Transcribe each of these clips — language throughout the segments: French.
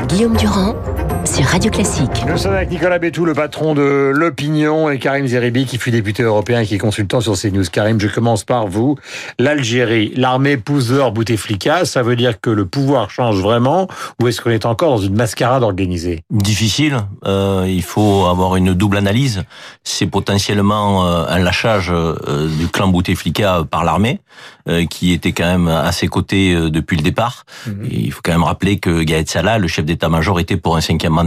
Guillaume Durand sur Radio Classique. Nous sommes avec Nicolas Bétou, le patron de l'opinion, et Karim Zeribi, qui fut député européen et qui est consultant sur CNews. Karim, je commence par vous. L'Algérie, l'armée Pouzer Bouteflika, ça veut dire que le pouvoir change vraiment, ou est-ce qu'on est encore dans une mascarade organisée? Difficile. Euh, il faut avoir une double analyse. C'est potentiellement euh, un lâchage euh, du clan Bouteflika par l'armée, euh, qui était quand même à ses côtés euh, depuis le départ. Mhm. Il faut quand même rappeler que Gaët Salah, le chef d'état-major, était pour un cinquième mandat,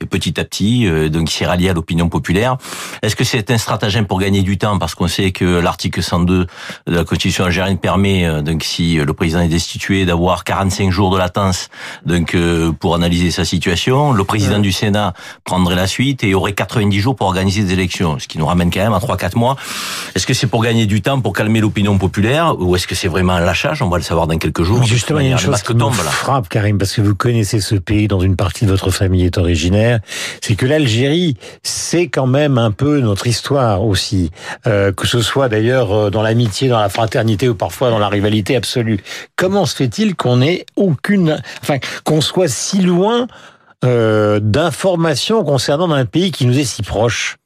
et petit à petit, euh, donc il s'est rallié à l'opinion populaire. Est-ce que c'est un stratagème pour gagner du temps? Parce qu'on sait que l'article 102 de la Constitution algérienne permet, euh, donc si le président est destitué, d'avoir 45 jours de latence donc euh, pour analyser sa situation. Le président du Sénat prendrait la suite et aurait 90 jours pour organiser des élections, ce qui nous ramène quand même à 3-4 mois. Est-ce que c'est pour gagner du temps, pour calmer l'opinion populaire, ou est-ce que c'est vraiment un lâchage? On va le savoir dans quelques jours. Mais Justement, il y a une chose qui me tombe, là. frappe, Karim, parce que vous connaissez ce pays dont une partie de votre famille originaire, c'est que l'Algérie, c'est quand même un peu notre histoire aussi, Euh, que ce soit d'ailleurs euh, dans l'amitié, dans la fraternité ou parfois dans la rivalité absolue. Comment se fait-il qu'on ait aucune, enfin, qu'on soit si loin euh, d'informations concernant un pays qui nous est si proche?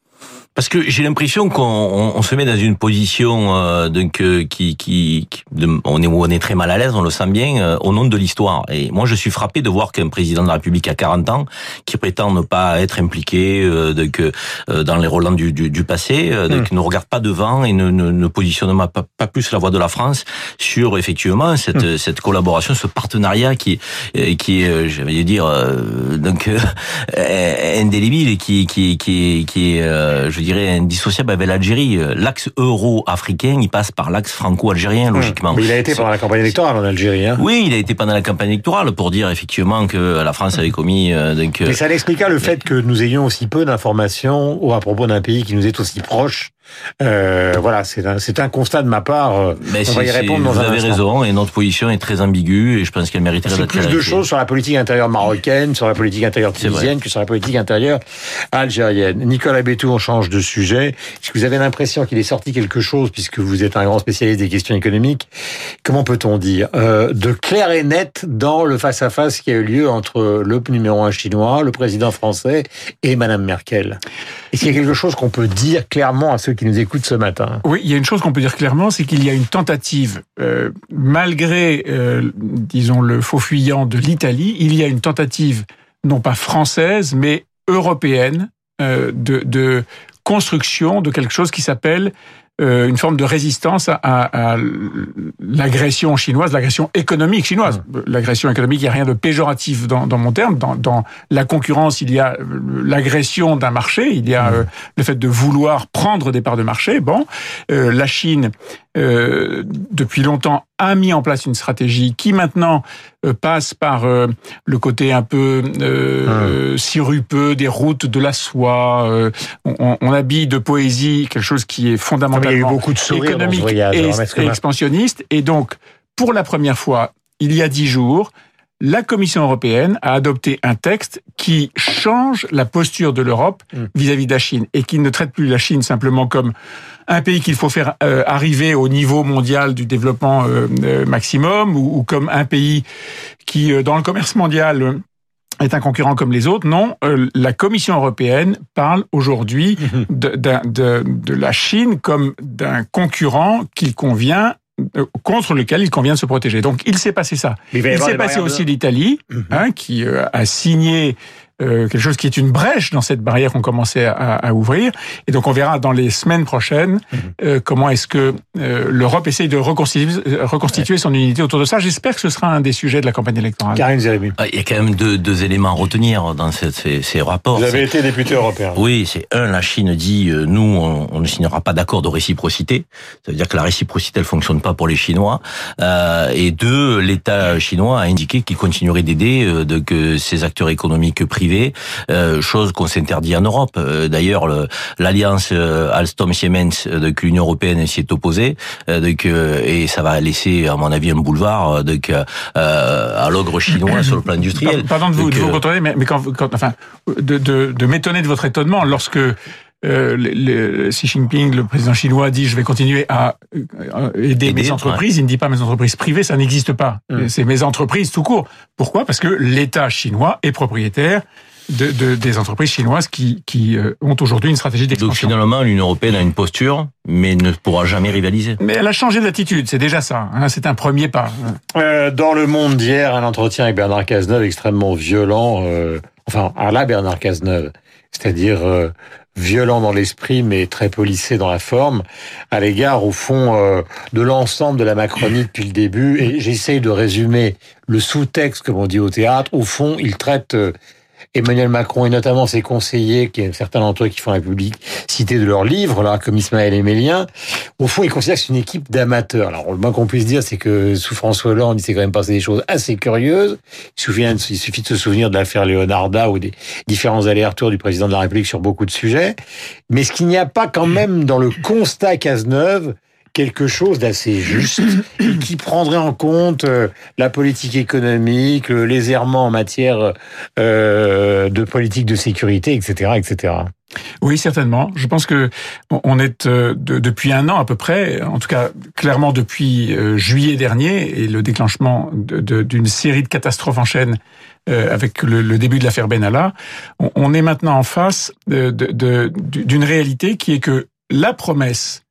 Parce que j'ai l'impression qu'on on- on se met dans une position euh, donc euh, qui, qui, qui- de- on est on est très mal à l'aise, on le sent bien euh, au nom de l'histoire. Et moi, je suis frappé de voir qu'un président de la République à 40 ans, qui prétend ne pas être impliqué euh, donc, euh, dans les relents du, du, du passé, euh, donc, ne regarde pas devant et ne, ne, ne positionne pas, pas plus la voix de la France sur effectivement cette, cette collaboration, ce partenariat qui euh, qui est, euh, j'allais dire, euh, donc euh, indélébile et qui qui qui qui est, euh, je dirais, indissociable avec l'Algérie. L'axe euro-africain, il passe par l'axe franco-algérien, logiquement. Mais il a été pendant la campagne électorale en Algérie. Hein Oui, il a été pendant la campagne électorale pour dire effectivement que la France avait commis euh, donc. euh, Mais ça expliquera le fait que nous ayons aussi peu d'informations à propos d'un pays qui nous est aussi proche. Euh, voilà, c'est un, constat de ma part. euh, mais on va y répondre dans vous un avez instant. raison et notre position est très ambiguë et je pense qu'elle mériterait d'être plus de choses sur la politique intérieure marocaine, sur la politique intérieure tunisienne que sur la politique intérieure algérienne. Nicolas Bétou, on change de sujet. Est-ce que vous avez l'impression qu'il est sorti quelque chose, puisque vous êtes un grand spécialiste des questions économiques, comment peut-on dire, euh, de clair et net dans le face-à-face qui a eu lieu entre le numéro un chinois, le président français et Madame Merkel Est-ce qu'il y a quelque chose qu'on peut dire clairement à ceux qui nous écoutent ce matin. Oui, il y a une chose qu'on peut dire clairement, c'est qu'il y a une tentative, euh, malgré, euh, disons, le faux fuyant de l'Italie, il y a une tentative, non pas française, mais européenne, euh, de, de construction de quelque chose qui s'appelle euh, une forme de résistance à, à l'agression chinoise, l'agression économique chinoise. L'agression économique, il n'y a rien de péjoratif dans, dans mon terme. Dans, dans, la concurrence, il y a euh, l'agression d'un marché, il y a euh, le fait de vouloir prendre des parts de marché. Bon, euh, la Chine, euh, depuis longtemps, a mis en place une stratégie qui maintenant euh, passe par euh, le côté un peu euh, sirupeux des routes de la soie. euh, on, on, habille de poésie quelque chose qui est fondamentalement il y a eu beaucoup de sourires économique voyage, et, expansionniste. Et donc, pour la première fois, il y a dix jours, la Commission européenne a adopté un texte qui change la posture de l'Europe Mm. vis-à-vis de la Chine et qui ne traite plus la Chine simplement comme un pays qu'il faut faire euh, arriver au niveau mondial du développement euh, euh, maximum ou, ou comme un pays qui, euh, dans le commerce mondial, euh, est un concurrent comme les autres. Non, euh, la Commission européenne parle aujourd'hui de, d'un- de, de la Chine comme d'un concurrent qu'il convient contre lequel il convient de se protéger. Donc il s'est passé ça. Il s'est passé aussi l'Italie, Mhm. hein, qui euh, a signé euh, quelque chose qui est une brèche dans cette barrière qu'on commençait à, à ouvrir. Et donc on verra dans les semaines prochaines Mhm. euh, comment est-ce que euh, l'Europe essaye de reconstituer, son unité autour de ça. J'espère que ce sera un des sujets de la campagne électorale. Karim Zeribi. Ah, Il y a quand même deux, deux éléments à retenir dans ces, ces rapports. Vous avez été député européen. Oui, c'est un, la Chine dit euh, nous on, on ne signera pas d'accord de réciprocité. Ça veut dire que la réciprocité elle fonctionne pas pour les Chinois. Euh, et deux, l'État chinois a indiqué qu'il continuerait d'aider euh, de que ces acteurs économiques privés, euh, chose qu'on s'interdit en Europe. Euh, D'ailleurs, le- l'alliance euh, Alstom-Siemens que l'Union européenne s'y est opposée, donc, et ça va laisser à mon avis un boulevard donc, à l'ogre chinois sur le plan industriel. Pardon de vous, Donc, de vous contrôler, mais, mais quand, quand, enfin, de, de, de m'étonner de votre étonnement lorsque euh, le, le- Xi Jinping, le président chinois, dit je vais continuer à euh, aider, Aider, mes entreprises. Il ne dit pas mes entreprises privées, ça n'existe pas. Mm. C'est mes entreprises tout court. Pourquoi? Parce que l'État chinois est propriétaire de, de- des entreprises chinoises qui, qui euh, ont aujourd'hui une stratégie Donc d'expansion. finalement, l'Union européenne a une posture, mais ne pourra jamais rivaliser. Mais elle a changé d'attitude, c'est déjà ça. hein, c'est un premier pas. Euh, dans le monde d'hier, un entretien avec Bernard Cazeneuve extrêmement violent, euh, enfin à la Bernard Cazeneuve, c'est-à-dire euh, violent dans l'esprit mais très polissé dans la forme, à l'égard au fond euh, de l'ensemble de la Macronie depuis le début. Et j'essaye de résumer le sous-texte, comme on dit au théâtre. Au fond, il traite euh, Emmanuel Macron et notamment ses conseillers, qui certains d'entre eux qui font la publicité de leurs livres, là, comme Ismaël Emélien, au fond, ils considèrent que c'est une équipe d'amateurs. Alors, le moins qu'on puisse dire, c'est que sous François Hollande, il s'est quand même passé des choses assez curieuses. Il il suffit de se souvenir de l'affaire Leonarda ou des différents allers-retours du président de la République sur beaucoup de sujets. Mais ce qu'il n'y a pas quand même dans le constat Cazeneuve, quelque chose d'assez juste et qui prendrait en compte euh, la politique économique, le- les errements en matière euh, de politique de sécurité, etc., etc. Oui, certainement. Je pense que on- est euh, de- depuis un an à peu près, en tout cas clairement depuis euh, juillet dernier et le déclenchement d'une série de catastrophes en chaîne euh, avec le, le début de l'affaire Benalla, on, on est maintenant en face d'une réalité qui est que la promesse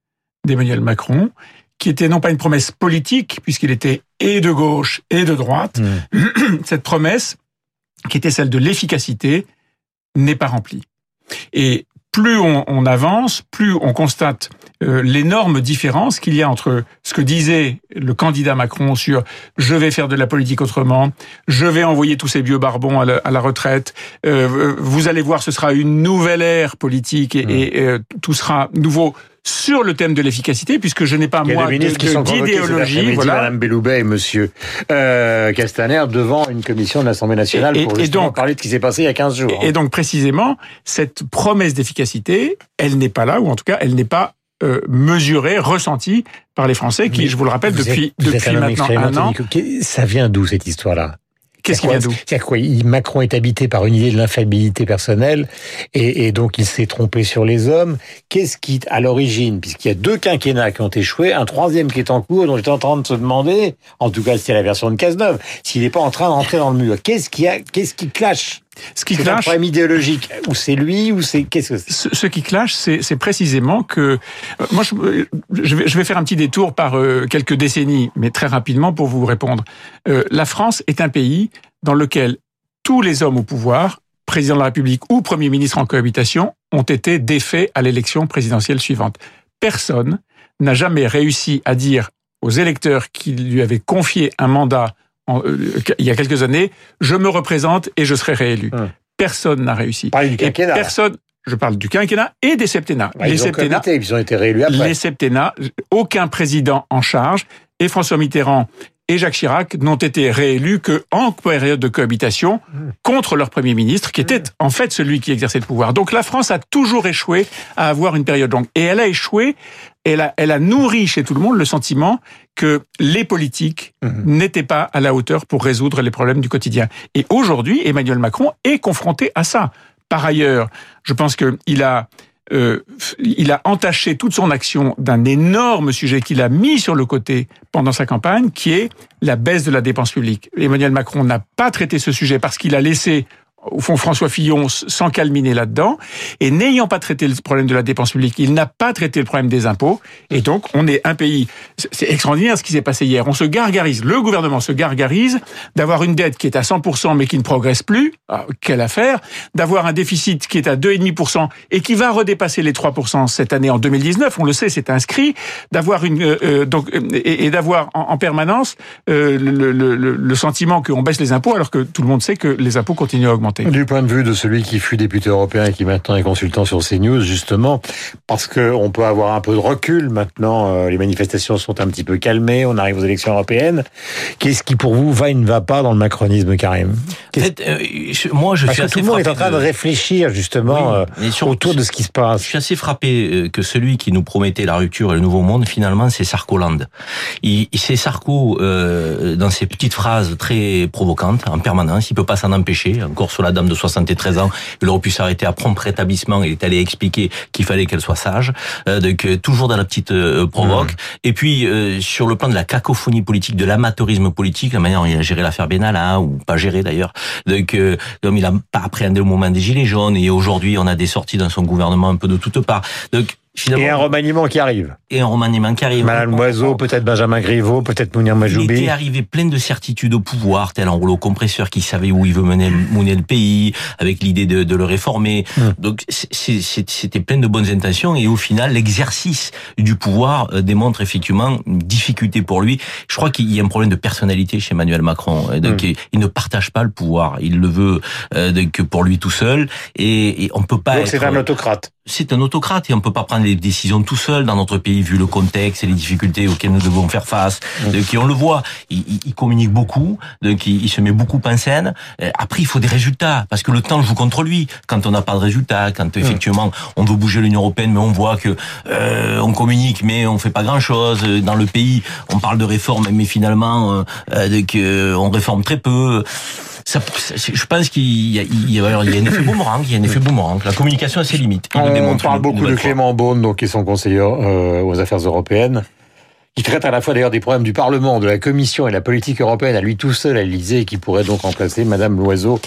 d'Emmanuel Macron, qui était non pas une promesse politique puisqu'il était et de gauche et de droite, cette promesse qui était celle de l'efficacité n'est pas remplie. Et plus on, on avance, plus on constate euh, l'énorme différence qu'il y a entre ce que disait le candidat Macron sur je vais faire de la politique autrement, je vais envoyer tous ces vieux barbons à la, à la retraite, euh, vous allez voir, ce sera une nouvelle ère politique et, et, euh, tout sera nouveau sur le thème de l'efficacité, puisque je n'ai pas moi d'idéologie, voilà. Madame Belloubet et Monsieur euh, Castaner devant une commission de l'Assemblée nationale Et- pour et donc- parler de ce qui s'est passé il y a 15 jours. Et donc précisément, cette promesse d'efficacité, elle n'est pas là, ou en tout cas, elle n'est pas euh, mesurée, ressentie par les Français, qui, Mais je vous le rappelle, Vous depuis, êtes- depuis maintenant un an. Ça vient d'où cette histoire-là? Qu'est-ce qui vient d'où il- Macron est habité par une idée de l'infaillibilité personnelle et, donc il s'est trompé sur les hommes. Qu'est-ce qui, à l'origine, puisqu'il y a deux quinquennats qui ont échoué, un troisième qui est en cours, dont j'étais en train de se demander, en tout cas c'était la version de Cazeneuve, s'il n'est pas en train d'entrer dans le mur. Qu'est-ce qui a, qu'est-ce qui clash? Ce qui C'est un clash, problème idéologique ou c'est lui ou c'est qu'est-ce que c'est ce, ce qui clash, c'est précisément que euh, moi, je, euh, je vais, je vais faire un petit détour par euh, quelques décennies, mais très rapidement pour vous répondre. Euh, la France est un pays dans lequel tous les hommes au pouvoir, président de la République ou premier ministre en cohabitation, ont été défaits à l'élection présidentielle suivante. Personne n'a jamais réussi à dire aux électeurs qui lui avaient confié un mandat en- euh, il y a quelques années, je me représente et je serai réélu. Hum. Personne n'a réussi. Parler du Et quinquennat. personne, je parle du quinquennat et des septennats. Ouais, les ils ont septennats, cohabité, ils ont été réélus après. les septennats, aucun président en charge, et François Mitterrand et Jacques Chirac n'ont été réélus que en période de cohabitation contre leur premier ministre, qui était en fait celui qui exerçait le pouvoir. Donc la France a toujours échoué à avoir une période longue. Et elle a échoué, elle a, elle a nourri chez tout le monde le sentiment que les politiques Mhm. n'étaient pas à la hauteur pour résoudre les problèmes du quotidien. Et aujourd'hui, Emmanuel Macron est confronté à ça. Par ailleurs, je pense qu'il a euh, il a entaché toute son action d'un énorme sujet qu'il a mis sur le côté pendant sa campagne, qui est la baisse de la dépense publique. Emmanuel Macron n'a pas traité ce sujet parce qu'il a laissé au fond François Fillon s'encalminer là-dedans, et n'ayant pas traité le problème de la dépense publique, il n'a pas traité le problème des impôts, et donc on est un pays, c'est extraordinaire ce qui s'est passé hier, on se gargarise, le gouvernement se gargarise d'avoir une dette qui est à 100% mais qui ne progresse plus, ah, quelle affaire, d'avoir un déficit qui est à 2,5% et qui va redépasser les 3% cette année en 2019, on le sait, c'est inscrit, d'avoir une euh, euh, donc euh, et, et d'avoir en, en permanence euh, le, le, le, le sentiment qu'on baisse les impôts alors que tout le monde sait que les impôts continuent à augmenter. Du point de vue de celui qui fut député européen et qui maintenant est consultant sur CNews, justement, parce que on peut avoir un peu de recul maintenant, euh, les manifestations sont un petit peu calmées, on arrive aux élections européennes. Qu'est-ce qui pour vous va et ne va pas dans le macronisme, Karim? En fait, euh, je- moi, je Parce suis que assez tout le monde est en train de réfléchir justement Oui, euh, sur- autour de ce qui se Je passe. suis assez frappé que celui qui nous promettait la rupture et le nouveau monde, finalement, c'est Sarkoland. Il, c'est Sarko, euh, dans ses petites phrases très provocantes, en permanence, il peut pas s'en empêcher, encore sur la dame de 73 ans, il aurait pu s'arrêter à prompt rétablissement. Il est allé expliquer qu'il fallait qu'elle soit sage. donc toujours dans la petite provoque. Mmh. Et puis sur le plan de la cacophonie politique, de l'amateurisme politique, la manière dont il a géré l'affaire Benalla ou pas géré d'ailleurs. Donc comme il a pas appréhendé le moment des gilets jaunes et aujourd'hui on a des sorties dans son gouvernement un peu de toutes parts. Donc et un remaniement qui arrive. Et un remaniement qui arrive. Madame Loiseau, peut-être Benjamin Griveaux, peut-être Mounir Majoubi. Il était arrivé plein de certitudes au pouvoir, tel un rouleau compresseur qui savait où il veut mener, mener le pays, avec l'idée de, de, le réformer. Hmm. Donc c'était plein de bonnes intentions et au final l'exercice du pouvoir euh, démontre effectivement une difficulté pour lui. Je crois qu'il y a un problème de personnalité chez Emmanuel Macron. Donc hmm. il ne partage pas le pouvoir, il le veut euh, que pour lui tout seul et, et on peut pas. Donc c'est un autocrate c'est un autocrate et on peut pas prendre les décisions tout seul dans notre pays vu le contexte et les difficultés auxquelles nous devons faire face. Donc on le voit, il, il communique beaucoup, donc il, se met beaucoup en scène. Euh, après il faut des résultats parce que le temps joue contre lui. Quand on n'a pas de résultats, quand effectivement on veut bouger l'Union européenne, mais on voit que euh, on communique mais on fait pas grand chose dans le pays. On parle de réforme mais finalement euh, euh on réforme très peu ça, je pense qu'il y, y, a un effet boomerang, il y a un effet boomerang. La communication a ses limites. On parle beaucoup de Clément Beaune, donc qui sont conseillers euh, aux affaires européennes qui traite à la fois d'ailleurs des problèmes du Parlement, de la Commission et de la politique européenne à lui tout seul à l'Élysée et qui pourrait donc remplacer Madame Loiseau,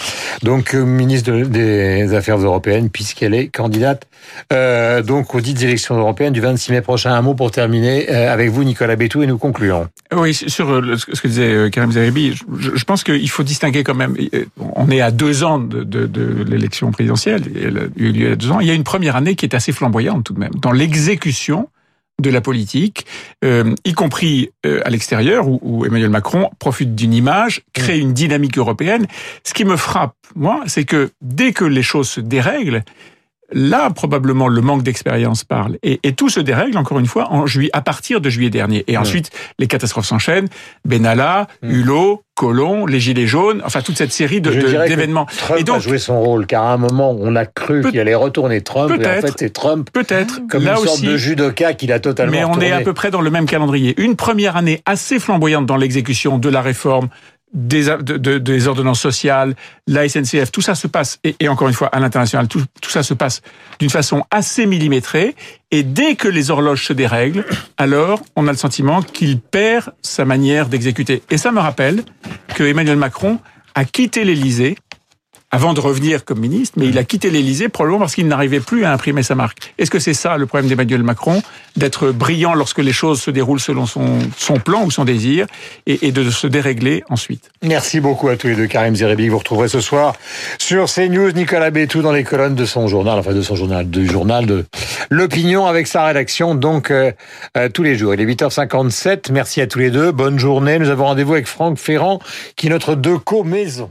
donc euh, ministre des Affaires européennes, puisqu'elle est candidate euh, donc aux dites élections européennes du 26 mai prochain. Un mot pour terminer euh, avec vous, Nicolas Bétou, et nous concluons. Oui, sur euh, ce que disait Karim Zeribi, je, pense qu'il faut distinguer quand même. On est à deux ans de, de, de l'élection présidentielle, elle a eu lieu il y a deux ans. Il y a une première année qui est assez flamboyante tout de même dans l'exécution de la politique, euh, y compris euh, à l'extérieur, où, où, Emmanuel Macron profite d'une image, crée une dynamique européenne. Ce qui me frappe, moi, c'est que dès que les choses se dérèglent, Là, probablement, le manque d'expérience parle. Et, et, tout se dérègle, encore une fois, en juillet, à partir de juillet dernier. Et ensuite, les catastrophes s'enchaînent. Benalla, Hulot, Colomb, les Gilets jaunes, enfin toute cette série d'événements. Trump et donc, a joué son rôle, car à un moment, on a cru qu'il allait retourner Trump, et en fait, c'est Trump. Peut-être. Comme là une sorte de judoka qu'il a totalement Mais on est à peu près dans le même calendrier. Une première année assez flamboyante dans l'exécution de la réforme des, de, des ordonnances sociales, la SNCF, tout ça se passe, et, et encore une fois, à l'international, tout, tout, ça se passe d'une façon assez millimétrée, et dès que les horloges se dérèglent, alors on a le sentiment qu'il perd sa manière d'exécuter. Et ça me rappelle que Emmanuel Macron a quitté l'Élysée avant de revenir comme ministre, mais il a quitté l'Élysée probablement parce qu'il n'arrivait plus à imprimer sa marque. Est-ce que c'est ça le problème d'Emmanuel Macron, d'être brillant lorsque les choses se déroulent selon son, son plan ou son désir, et, et, de se dérégler ensuite? Merci beaucoup à tous les deux, Karim Zeribi. Vous retrouverez ce soir sur CNews Nicolas Bétou dans les colonnes de son journal, enfin de son journal, du journal de l'opinion avec sa rédaction, donc euh, euh, tous les jours. Il est 8h57. Merci à tous les deux. Bonne journée. Nous avons rendez-vous avec Franck Ferrand, qui est notre deux co-maison.